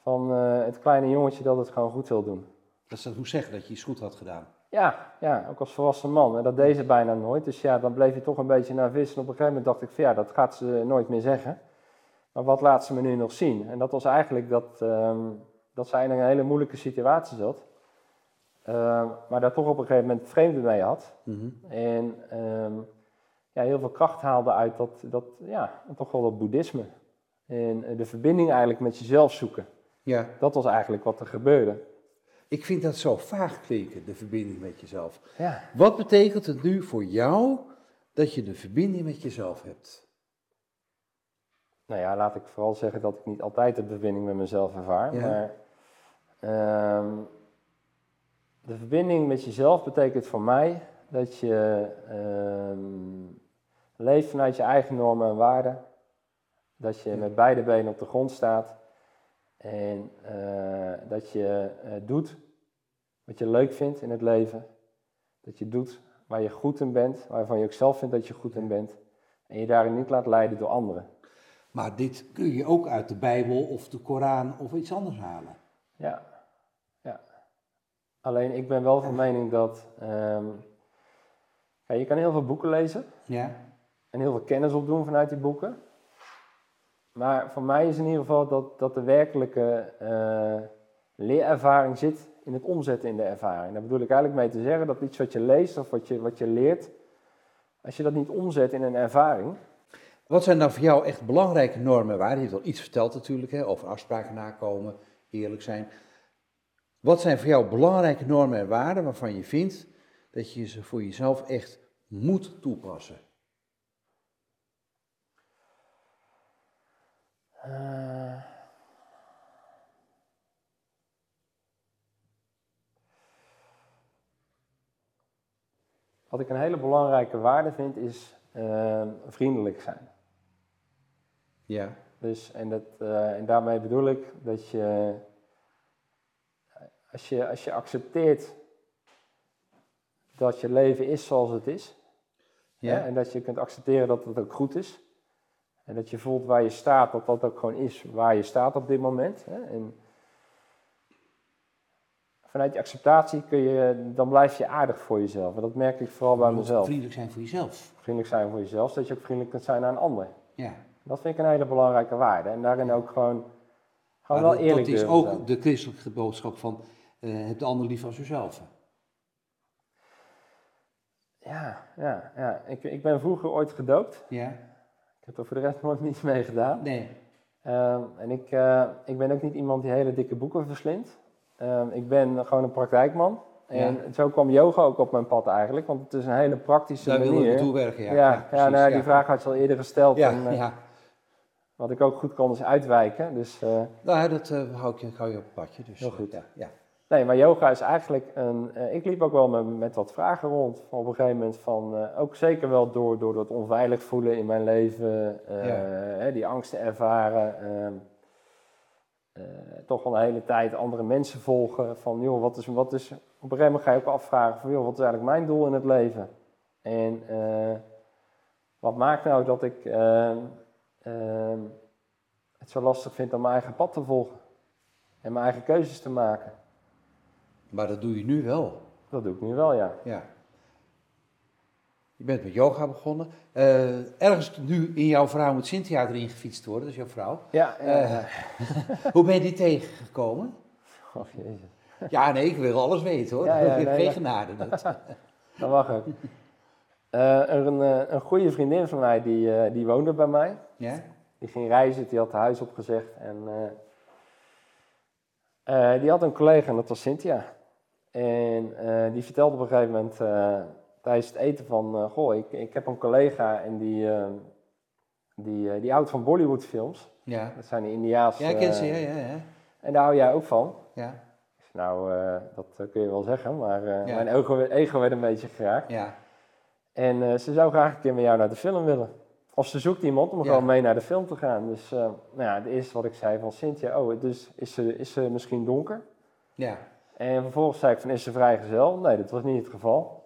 Van eh, het kleine jongetje dat het gewoon goed wil doen. Dat ze dat moest zeggen, dat je iets goed had gedaan. Ja, ja, ook als volwassen man. En dat deed ze bijna nooit. Dus ja, dan bleef je toch een beetje naar vissen. En op een gegeven moment dacht ik van ja, dat gaat ze nooit meer zeggen. Maar wat laat ze me nu nog zien? En dat was eigenlijk dat, ehm, dat zij in een hele moeilijke situatie zat. Ehm, maar daar toch op een gegeven moment vreemde mee had. Mhm. En ehm, ja, heel veel kracht haalde uit dat, dat, ja, toch wel dat boeddhisme. En eh, de verbinding eigenlijk met jezelf zoeken. Ja, Dat was eigenlijk wat er gebeurde. Ik vind dat zo vaag klinken, de verbinding met jezelf. Ja. Wat betekent het nu voor jou dat je de verbinding met jezelf hebt? Nou ja, laat ik vooral zeggen dat ik niet altijd de verbinding met mezelf ervaar. Ja. Maar ehm, de verbinding met jezelf betekent voor mij dat je ehm, leeft vanuit je eigen normen en waarden. Dat je met beide benen op de grond staat. En eh, dat je eh, doet wat je leuk vindt in het leven. Dat je doet waar je goed in bent, waarvan je ook zelf vindt dat je goed in bent. En je daarin niet laat leiden door anderen. Maar dit kun je ook uit de Bijbel of de Koran of iets anders halen. Ja, ja. Alleen ik ben wel van mening dat. ehm, ja, je kan heel veel boeken lezen Ja? en heel veel kennis opdoen vanuit die boeken. Maar voor mij is in ieder geval dat, dat de werkelijke eh, leerervaring zit in het omzetten in de ervaring. Daar bedoel ik eigenlijk mee te zeggen dat iets wat je leest of wat je, wat je leert, als je dat niet omzet in een ervaring, Wat zijn dan voor jou echt belangrijke normen en waarden? Je hebt al iets verteld natuurlijk, hè, over afspraken nakomen, eerlijk zijn. Wat zijn voor jou belangrijke normen en waarden waarvan je vindt dat je ze voor jezelf echt moet toepassen? Eh. Wat ik een hele belangrijke waarde vind is eh, vriendelijk zijn. Ja. Dus, en, dat, eh, en daarmee bedoel ik dat je als, je, als je accepteert dat je leven is zoals het is, Ja. hè, en dat je kunt accepteren dat het ook goed is, en dat je voelt waar je staat, dat dat ook gewoon is waar je staat op dit moment. Hè, en vanuit die acceptatie kun je, dan blijf je aardig voor jezelf. En dat merk ik vooral bij mezelf. Vriendelijk zijn voor jezelf. Vriendelijk zijn voor jezelf, zodat je ook vriendelijk kunt zijn naar een ander. Ja. Dat vind ik een hele belangrijke waarde. En daarin ook gewoon, gewoon wel dat, eerlijk dat is ook zijn. de christelijke boodschap van eh heb de ander lief als jezelf. Ja, ja, ja. Ik, ik ben vroeger ooit gedoopt. Ja? Ik heb er voor de rest nooit niets mee gedaan. Nee. Ehm, en ik, eh, ik ben ook niet iemand die hele dikke boeken verslindt. Ehm, ik ben gewoon een praktijkman. En zo kwam yoga ook op mijn pad eigenlijk, want het is een hele praktische Daar willen we manier. naartoe werken, ja. ja, ja, precies, nou ja, die vraag had je al eerder gesteld. Ja, en, eh, ja. Wat ik ook goed kon is uitwijken. Dus, eh, Nou, ja, dat hou, ik, hou je op het padje. Dus, Heel goed. Ja, ja. Nee, maar yoga is eigenlijk een. eh, ik liep ook wel met, met wat vragen rond. Op een gegeven moment van. eh, ook zeker wel door, door dat onveilig voelen in mijn leven. Ja. hè, die angsten ervaren. ehm, eh, toch wel een hele tijd andere mensen volgen. Van joh, wat is. Wat is op een gegeven moment ga je ook afvragen van joh, wat is eigenlijk mijn doel in het leven? En wat maakt nou dat ik ehm, ehm, het zo lastig vind om mijn eigen pad te volgen? En mijn eigen keuzes te maken? Maar dat doe je nu wel. Dat doe ik nu wel, ja. Ja. Je bent met yoga begonnen. Eh, ergens nu in jouw vrouw moet Cynthia erin gefietst worden, dat is jouw vrouw. Ja, ja, Eh. Hoe ben je die tegengekomen? Oh, jezus. Ja, nee, ik wil alles weten hoor. Ja, ja, nee, geen genade. Dat. Dat mag ook. Eh, een, een goede vriendin van mij, die, die woonde bij mij. Ja? Die ging reizen, die had haar huis opgezegd. En die had een collega en dat was Cynthia. En eh, die vertelde op een gegeven moment eh, tijdens het eten van... eh, goh, ik, ik heb een collega en die, eh, die, die houdt van Bollywoodfilms. Ja. Dat zijn de Indiaanse... Ja, ik ken ze, ja, ja, ja. En daar hou jij ook van. Ja, Nou, dat kun je wel zeggen, maar Ja. mijn ego, ego werd een beetje geraakt. ja. En ze zou graag een keer met jou naar de film willen. of ze zoekt iemand om Ja. gewoon mee naar de film te gaan. Dus nou ja, het eerste wat ik zei van Cynthia, oh, dus is ze, is ze misschien donker? Ja. En vervolgens zei ik van, is ze vrijgezel? Nee, dat was niet het geval.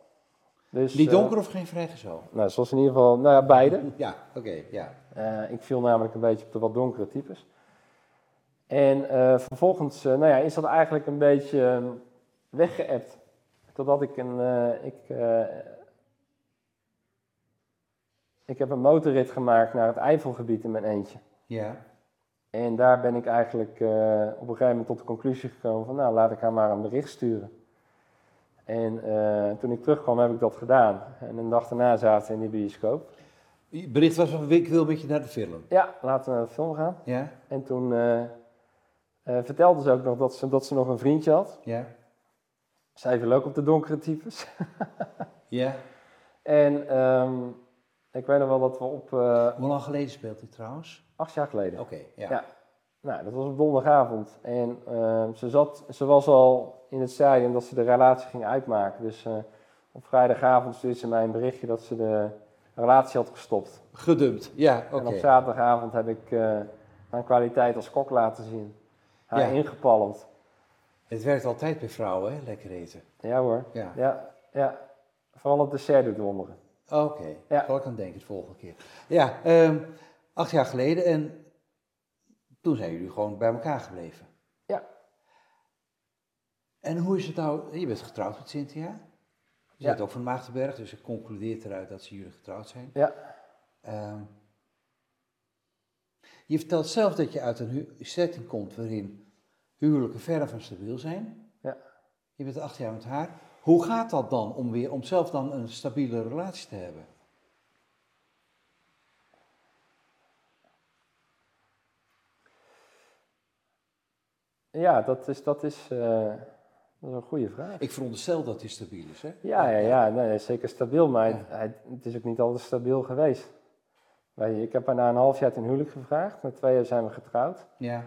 Dus, Niet eh, donker of geen vrijgezel? nou, zoals in ieder geval, nou ja, beide. Ja, oké, ja. Eh, ik viel namelijk een beetje op de wat donkere types. En eh, vervolgens, nou ja, is dat eigenlijk een beetje eh, weggeëpt. Totdat ik een, ik, ik heb een motorrit gemaakt naar het Eifelgebied in mijn eentje. Ja, En daar ben ik eigenlijk eh, op een gegeven moment tot de conclusie gekomen van, nou, laat ik haar maar een bericht sturen. En eh, toen ik terugkwam heb ik dat gedaan. En een dag daarna zaten we in die bioscoop. Het bericht was van ik wil met je naar de film. Ja, laten we naar de film gaan. Ja, En toen eh, vertelde ze ook nog dat ze, dat ze nog een vriendje had. ja, Zij viel ook op de donkere types. ja. en ehm, ik weet nog wel dat we op Hoe lang geleden speelt dit trouwens? Acht jaar geleden. Oké, ja. Ja. Nou, dat was op donderdagavond. En ehm, ze, zat, ze was al in het stadium dat ze de relatie ging uitmaken. Dus eh, op vrijdagavond stuurde ze mij een berichtje dat ze de relatie had gestopt. Gedumpt, ja, oké. En op zaterdagavond heb ik eh, mijn kwaliteit als kok laten zien. Haar Ja. ingepalmd. Het werkt altijd bij vrouwen, hè? Lekker eten. Ja hoor. Ja. Ja, ja. Vooral het dessert doet wonderen. Oké, Ja. zal ik aan denken de volgende keer. Ja, ehm, acht jaar geleden en toen zijn jullie gewoon bij elkaar gebleven. Ja. En hoe is het nou, je bent getrouwd met Cynthia. Je Ja. bent ook van Maagdenberg, dus ik concludeer eruit dat ze jullie getrouwd zijn. Ja. Ehm, je vertelt zelf dat je uit een setting komt waarin huwelijken verre van stabiel zijn. Ja. Je bent acht jaar met haar. Hoe gaat dat dan om, weer, om zelf dan een stabiele relatie te hebben? Ja, dat is, dat is, eh, dat is een goede vraag. Ik veronderstel dat hij stabiel is, hè? Ja, ja, ja nee, zeker stabiel, maar Ja. het, hij- het is ook niet altijd stabiel geweest. Wij, ik heb haar na een half jaar ten huwelijk gevraagd, na twee jaar zijn we getrouwd. Ja.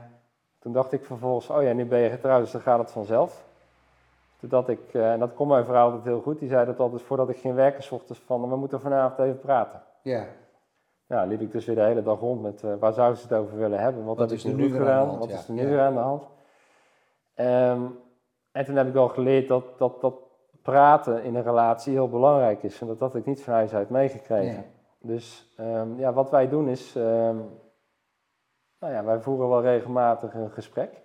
Toen dacht ik vervolgens, oh ja, nu ben je getrouwd, dus dan gaat het vanzelf. Toen dacht ik, eh, en dat kon mijn vrouw altijd heel goed, die zei dat altijd voordat ik ging werken, s ochtends van, we moeten vanavond even praten. Ja. Ja, liep ik dus weer de hele dag rond met eh, waar zou ze het over willen hebben? Wat, Wat heb is ik nu nu gedaan? hand? Wat Ja, is er nu ja. weer aan de hand? Ehm, en toen heb ik wel geleerd dat, dat, dat praten in een relatie heel belangrijk is. En dat had ik niet van huis uit meegekregen. Nee. Dus ehm, ja, wat wij doen is, ehm, nou ja, wij voeren wel regelmatig een gesprek.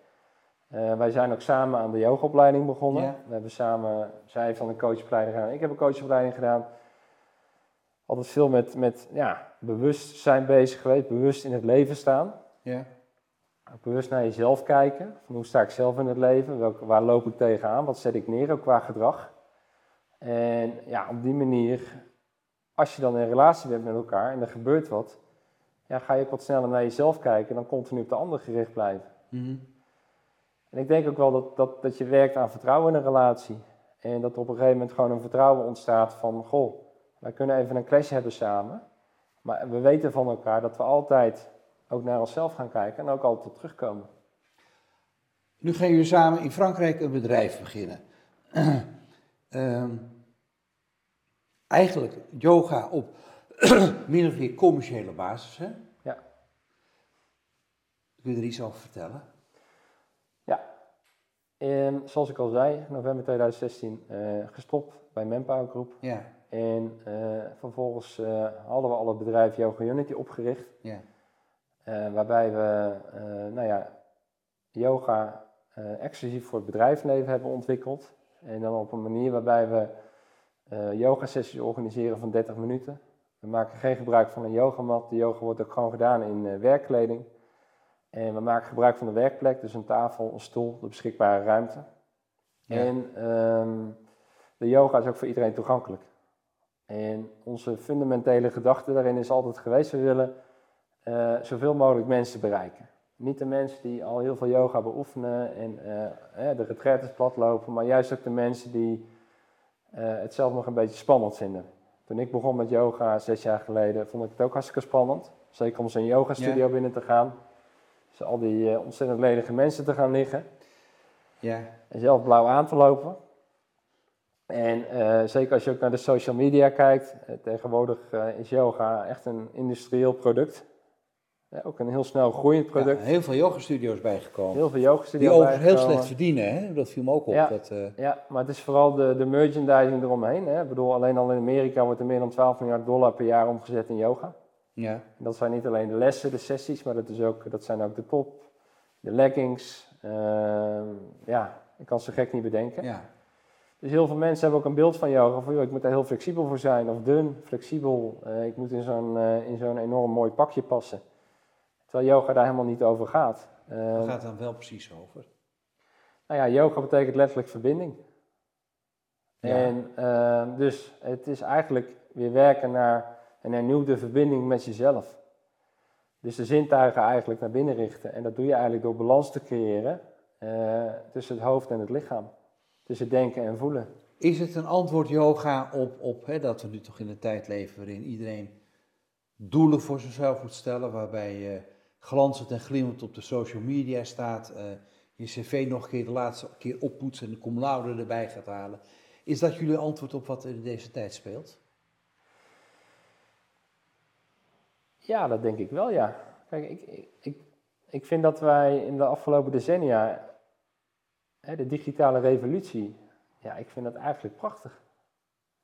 Eh, wij zijn ook samen aan de yogaopleiding begonnen. Ja. We hebben samen, zij heeft van een coachopleiding gedaan, ik heb een coachopleiding gedaan. Altijd veel met, met ja, bewustzijn bezig geweest, bewust in het leven staan. Ja. Ook bewust naar jezelf kijken. Van hoe sta ik zelf in het leven? Welke, waar loop ik tegenaan? Wat zet ik neer, ook qua gedrag? En ja, op die manier, als je dan in relatie bent met elkaar en er gebeurt wat, ja, ga je ook wat sneller naar jezelf kijken en dan continu op de ander gericht blijven. Mhm. En ik denk ook wel dat, dat, dat je werkt aan vertrouwen in een relatie. En dat er op een gegeven moment gewoon een vertrouwen ontstaat van, goh, wij kunnen even een clash hebben samen. Maar we weten van elkaar dat we altijd ook naar onszelf gaan kijken en ook altijd op terugkomen. Nu gaan jullie samen in Frankrijk een bedrijf beginnen. Ehm, eigenlijk yoga op min of meer commerciële basis, hè? Ja. Kun je er iets over vertellen? Ja, en zoals ik al zei, november 2016 eh, gestopt bij Manpower Group. Ja, En eh, vervolgens eh, hadden we al het bedrijf Yoga Unity opgericht. ja, waarbij we eh, nou ja, yoga eh, exclusief voor het bedrijfsleven hebben ontwikkeld. En dan op een manier waarbij we eh yoga sessies organiseren van 30 minuten. We maken geen gebruik van een yogamat. De yoga wordt ook gewoon gedaan in eh, werkkleding. En we maken gebruik van de werkplek, dus een tafel, een stoel, de beschikbare ruimte. Ja. En ehm, de yoga is ook voor iedereen toegankelijk. En onze fundamentele gedachte daarin is altijd geweest, we willen eh, zoveel mogelijk mensen bereiken. Niet de mensen die al heel veel yoga beoefenen en eh, de retraites platlopen, maar juist ook de mensen die eh, het zelf nog een beetje spannend vinden. Toen ik begon met yoga zes jaar geleden, vond ik het ook hartstikke spannend. Zeker om zo'n yoga studio binnen te gaan. Dus al die ontzettend ledige mensen te gaan liggen ja, en zelf blauw aan te lopen. En zeker als je ook naar de social media kijkt, tegenwoordig is yoga echt een industrieel product. Ja, ook een heel snel groeiend product. Ja, heel veel yogastudio's bijgekomen. Heel veel yoga Die overigens heel slecht verdienen, hè? dat viel me ook op. Ja. Dat, eh, Ja, maar het is vooral de, de merchandising eromheen. Hè. Ik bedoel, alleen al in Amerika wordt er meer dan 12 miljard dollar per jaar omgezet in yoga. ja. En dat zijn niet alleen de lessen, de sessies, maar dat, is ook, dat zijn ook de top, de leggings. Ehm, ja, ik kan zo gek niet bedenken. Ja. Dus heel veel mensen hebben ook een beeld van yoga van, joh, ik moet daar heel flexibel voor zijn, of dun, flexibel. Eh, ik moet in zo'n eh, in zo'n enorm mooi pakje passen. Terwijl yoga daar helemaal niet over gaat. Waar gaat het dan wel precies over? nou ja, yoga betekent letterlijk verbinding. Ja. En eh, dus het is eigenlijk weer werken naar een hernieuwde verbinding met jezelf. Dus de zintuigen eigenlijk naar binnen richten. En dat doe je eigenlijk door balans te creëren eh, tussen het hoofd en het lichaam. Tussen denken en voelen. Is het een antwoord yoga op, op hè, dat we nu toch in een tijd leven waarin iedereen doelen voor zichzelf moet stellen, waarbij je glanzend en glimmend op de social media staat, eh, je cv nog een keer de laatste keer oppoetsen en de cum laude erbij gaat halen. Is dat jullie antwoord op wat er in deze tijd speelt? Ja, dat denk ik wel, ja. Kijk, ik, ik, ik, ik vind dat wij in de afgelopen decennia, hè, de digitale revolutie, ja, ik vind dat eigenlijk prachtig.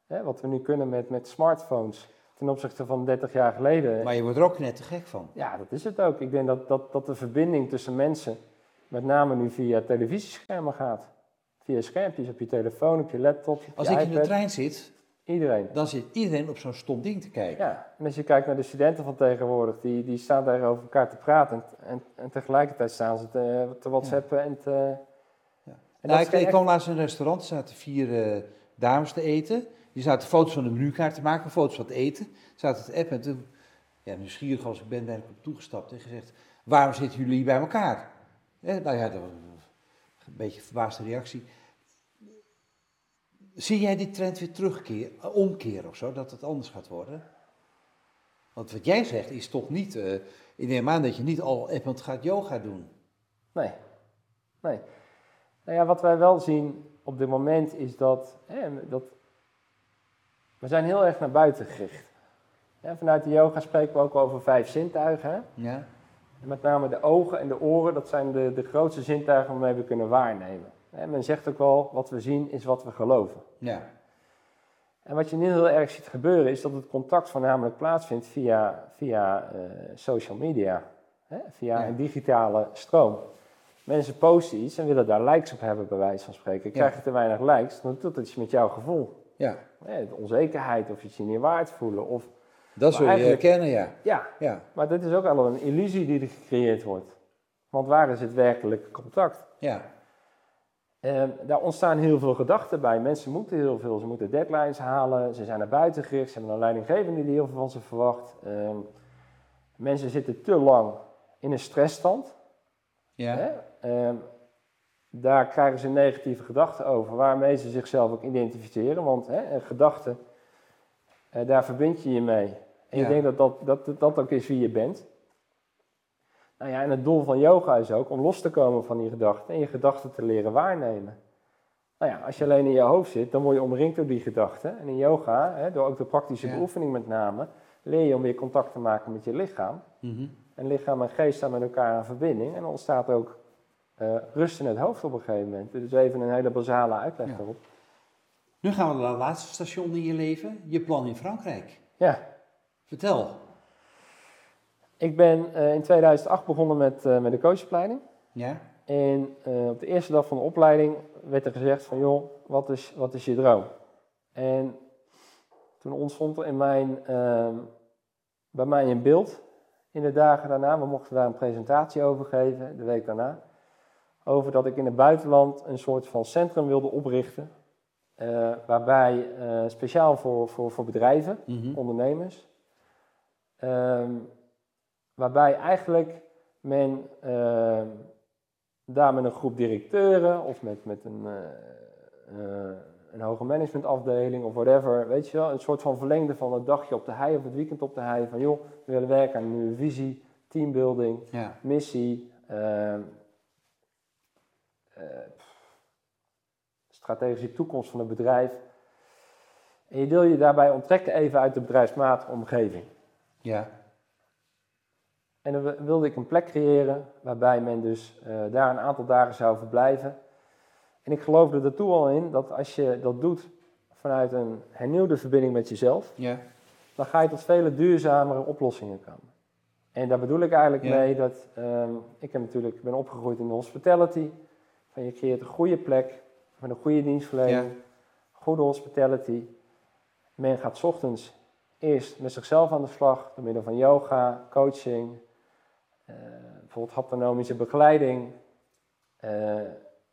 Hè, wat we nu kunnen met, met smartphones ten opzichte van 30 jaar geleden. Maar je wordt er ook net te gek van. Ja, dat is het ook. Ik denk dat, dat, dat de verbinding tussen mensen, met name nu via televisieschermen gaat. Via schermpjes op je telefoon, op je laptop, op Als je ik in de trein zit, Iedereen. dan zit iedereen op zo'n stom ding te kijken. Ja, en als je kijkt naar de studenten van tegenwoordig, die, die staan daar over elkaar te praten en, en, en tegelijkertijd staan ze te, te whatsappen en te... Ja. En nou, ik, ik kwam laatst in een restaurant, er zaten vier eh, dames te eten. Die zaten foto's van de menukaart te maken, foto's van het eten. Zaten te appen en toen, ja, nieuwsgierig als ik ben, ben ik op toegestapt en gezegd, waarom zitten jullie bij elkaar? Eh, nou ja, dat was een beetje een verbaasde reactie. Zie jij die trend weer terugkeren, omkeren of zo, dat het anders gaat worden? Want wat jij zegt is toch niet, eh ik neem aan dat je niet al append gaat yoga doen. Nee, nee. Nou ja, wat wij wel zien op dit moment is dat, hè, dat we zijn heel erg naar buiten gericht. Ja, vanuit de yoga spreken we ook over vijf zintuigen. Hè? Ja? En met name de ogen en de oren, dat zijn de, de grootste zintuigen waarmee we kunnen waarnemen. Hè, men zegt ook wel, wat we zien is wat we geloven. Ja. En wat je nu heel erg ziet gebeuren is dat het contact voornamelijk plaatsvindt via, via eh, social media, hè? via Ja. een digitale stroom. Mensen posten iets en willen daar likes op hebben, bij wijze van spreken. Krijg je te weinig likes, dan doet dat iets met jouw gevoel. Ja, de onzekerheid of je je niet waard voelen. Of, dat zul je herkennen, ja. ja, Ja, maar dit is ook al een illusie die er gecreëerd wordt. Want waar is het werkelijke contact? ja, En daar ontstaan heel veel gedachten bij. Mensen moeten heel veel. Ze moeten deadlines halen. Ze zijn naar buiten gericht. Ze hebben een leidinggevende die heel veel van ze verwacht. Ehm, mensen zitten te lang in een stressstand. ja. Daar krijgen ze negatieve gedachten over, waarmee ze zichzelf ook identificeren. Want hè, een gedachte, eh, daar verbind je je mee. En Ja. je denkt dat dat, dat, dat dat ook is wie je bent. Nou ja, en het doel van yoga is ook om los te komen van die gedachten en je gedachten te leren waarnemen. Nou ja, als je alleen in je hoofd zit, dan word je omringd door die gedachten. En in yoga, hè, door ook de praktische Ja. beoefening met name, leer je om weer contact te maken met je lichaam. Mhm. En lichaam en geest staan met elkaar in verbinding. En dan ontstaat ook eh, rust in het hoofd op een gegeven moment. Dus even een hele basale uitleg Ja. daarop. Nu gaan we naar het laatste station in je leven, je plan in Frankrijk. Ja, Vertel. ik ben eh, in 2008 begonnen met, eh, met de coachopleiding. Ja? En op de eerste dag van de opleiding werd er gezegd van... joh, wat is, wat is je droom? En toen ontstond er in mijn, ehm, bij mij een beeld in de dagen daarna. We mochten daar een presentatie over geven, de week daarna. Over dat ik in het buitenland een soort van centrum wilde oprichten. eh, waarbij eh, speciaal voor, voor, voor bedrijven, Mhm. ondernemers. ehm, waarbij eigenlijk men ehm, daar met een groep directeuren of met, met een, eh, een hoge managementafdeling of whatever, weet je wel, een soort van verlengde van het dagje op de hei of het weekend op de hei. Van joh, we willen werken aan een nieuwe visie, teambuilding, Ja. missie, ehm, eh, strategische toekomst van het bedrijf. En je wil je daarbij onttrekken even uit de bedrijfsmatige omgeving. Ja. En dan wilde ik een plek creëren waarbij men dus uh, daar een aantal dagen zou verblijven. En ik geloofde er al in dat als je dat doet vanuit een hernieuwde verbinding met jezelf, Ja. dan ga je tot vele duurzamere oplossingen komen. En daar bedoel ik eigenlijk Ja. mee dat ehm, ik heb natuurlijk, ben opgegroeid in de hospitality. Van je creëert een goede plek met een goede dienstverlening, goede hospitality. Men gaat 's ochtends eerst met zichzelf aan de slag door middel van yoga, coaching, eh, bijvoorbeeld haptonomische begeleiding.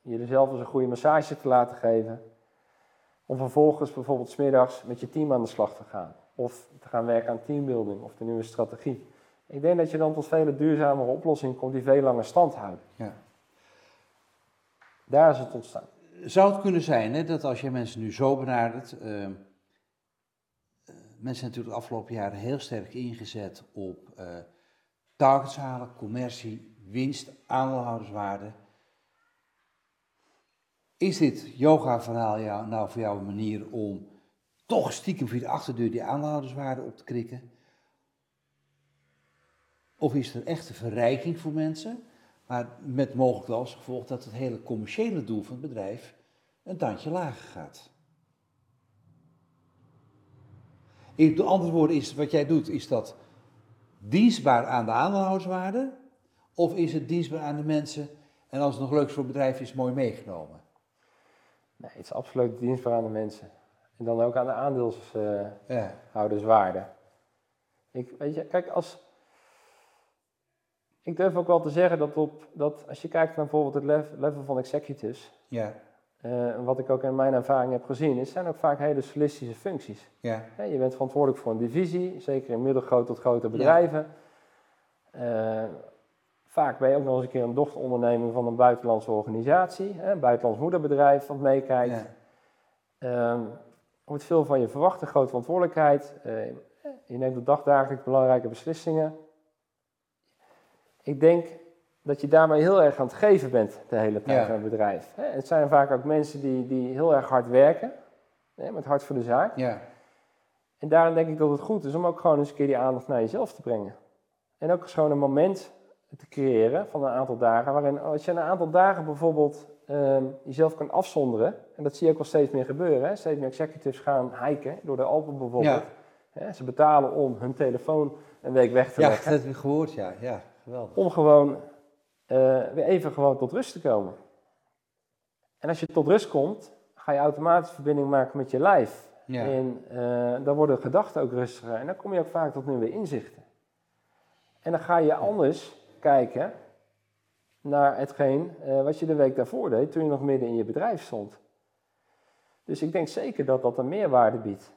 jezelf eens een goede massage te laten geven. Om vervolgens bijvoorbeeld smiddags met je team aan de slag te gaan. Of te gaan werken aan teambuilding of de nieuwe strategie. Ik denk dat je dan tot vele duurzamere oplossingen komt die veel langer stand houden. Ja. Daar is het ontstaan. Zou het kunnen zijn hè, dat als je mensen nu zo benadert. ehm, eh, mensen zijn natuurlijk de afgelopen jaren heel sterk ingezet op eh targets halen, commercie, winst, aandeelhouderswaarde. Is dit yoga-verhaal jou, nou voor jou een manier om toch stiekem via de achterdeur die aandeelhouderswaarde op te krikken? Of is het een echte verrijking voor mensen? Maar met mogelijk als gevolg dat het hele commerciële doel van het bedrijf een tandje lager gaat. In andere woorden, is wat jij doet, is dat dienstbaar aan de aandeelhouderswaarde? Of is het dienstbaar aan de mensen en als het nog leuk voor het bedrijf is, mooi meegenomen? Nee, het is absoluut dienstbaar aan de mensen. En dan ook aan de aandeelshouderswaarde. Ja, Ik, weet je, kijk, als. Ik durf ook wel te zeggen dat, op, dat als je kijkt naar bijvoorbeeld het lev- level van executives, ja, eh, wat ik ook in mijn ervaring heb gezien, is zijn ook vaak hele solistische functies. ja, je bent verantwoordelijk voor een divisie, zeker in middelgroot tot grote bedrijven. Eh, vaak ben je ook nog eens een keer een dochteronderneming van een buitenlandse organisatie, hè, een buitenlands moederbedrijf wat meekijkt. ja, Ehm, er wordt veel van je verwacht, een grote verantwoordelijkheid. Eh, je neemt op dagdagelijks belangrijke beslissingen. Ik denk dat je daarmee heel erg aan het geven bent de hele tijd Ja. aan het bedrijf. Hè, Het zijn vaak ook mensen die, die heel erg hard werken, hè, met hart voor de zaak. ja, En daarom denk ik dat het goed is om ook gewoon eens een keer die aandacht naar jezelf te brengen. En ook eens gewoon een moment te creëren van een aantal dagen, waarin als je een aantal dagen bijvoorbeeld ehm, jezelf kan afzonderen, en dat zie je ook wel steeds meer gebeuren, hè? steeds meer executives gaan hiken door de Alpen bijvoorbeeld. Ze betalen om hun telefoon een week weg te ja, leggen, dat heb ik gehoord, ja, ja, geweldig. om gewoon eh, weer even gewoon tot rust te komen. En als je tot rust komt, ga je automatisch verbinding maken met je lijf. Ja, En eh, dan worden gedachten ook rustiger. En dan kom je ook vaak tot nieuwe inzichten. En dan ga je anders kijken naar hetgeen eh, wat je de week daarvoor deed, toen je nog midden in je bedrijf stond. Dus ik denk zeker dat dat een meerwaarde biedt.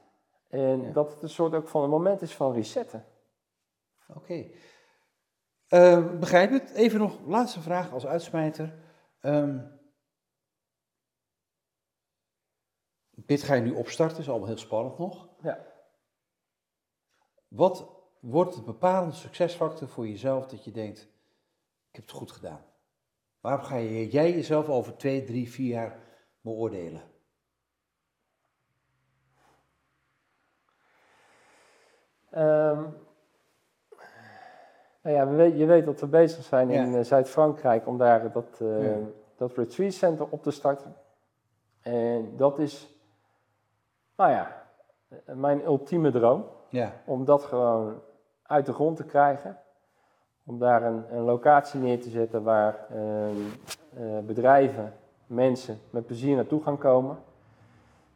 En Ja. dat het een soort ook van een moment is van resetten. oké. Eh, begrijp het. Even nog, laatste vraag als uitsmijter. Ehm, dit ga je nu opstarten, is allemaal heel spannend nog. Ja. Wat wordt de bepalende succesfactor voor jezelf dat je denkt, ik heb het goed gedaan? Waarop ga je, jij jezelf over twee, drie, vier jaar beoordelen? Ehm, nou ja, we je weet dat we bezig zijn in Ja. eh, Zuid-Frankrijk om daar dat, eh, Ja. dat retreat center op te starten. En dat is, nou ja, eh, mijn ultieme droom. Ja, Om dat gewoon uit de grond te krijgen. Om daar een, een locatie neer te zetten waar ehm, eh, bedrijven, mensen met plezier naartoe gaan komen.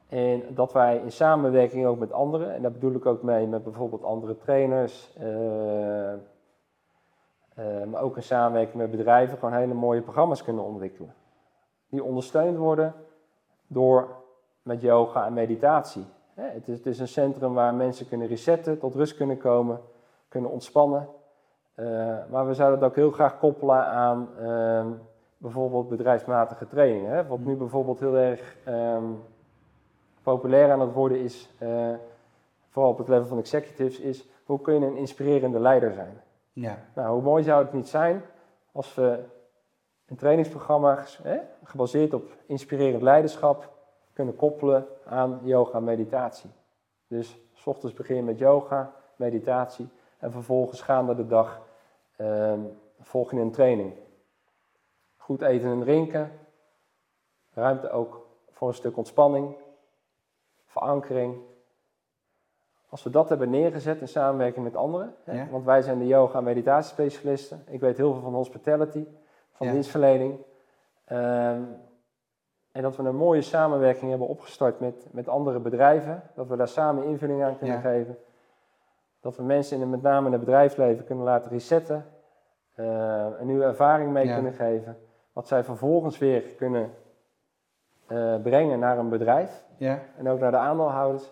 En dat wij in samenwerking ook met anderen, en daar bedoel ik ook mee met bijvoorbeeld andere trainers, eh, maar ook in samenwerking met bedrijven, gewoon hele mooie programma's kunnen ontwikkelen. Die ondersteund worden door met yoga en meditatie. Hè, het, is, het is een centrum waar mensen kunnen resetten, tot rust kunnen komen, kunnen ontspannen. Eh, maar we zouden het ook heel graag koppelen aan ehm, bijvoorbeeld bedrijfsmatige trainingen. Hè? Wat nu bijvoorbeeld heel erg ehm, populair aan het worden is, eh, vooral op het level van executives, is hoe kun je een inspirerende leider zijn? Ja, Nou, hoe mooi zou het niet zijn als we een trainingsprogramma hè, gebaseerd op inspirerend leiderschap kunnen koppelen aan yoga en meditatie. Dus s ochtends begin met yoga, meditatie en vervolgens gaande de dag ehm, volg een training. Goed eten en drinken, ruimte ook voor een stuk ontspanning, verankering. Als we dat hebben neergezet in samenwerking met anderen, hè, Ja. want wij zijn de yoga- en meditatiespecialisten. Ik weet heel veel van hospitality, van Ja. dienstverlening. Ehm, en dat we een mooie samenwerking hebben opgestart met, met andere bedrijven. Dat we daar samen invulling aan kunnen Ja. geven. Dat we mensen in, het- met name in het bedrijfsleven kunnen laten resetten. eh, een nieuwe ervaring mee Ja. kunnen geven. Wat zij vervolgens weer kunnen eh, brengen naar een bedrijf. Ja, En ook naar de aandeelhouders.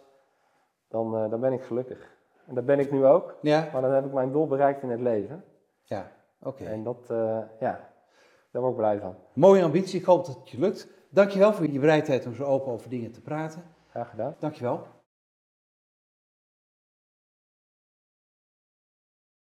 Dan, eh, dan ben ik gelukkig. En dat ben ik nu ook. ja, Maar dan heb ik mijn doel bereikt in het leven. ja. Oké. En dat, eh, ja, daar word ik blij van. Mooie ambitie, ik hoop dat het je lukt. Dankjewel voor je bereidheid om zo open over dingen te praten. Graag gedaan. Dankjewel.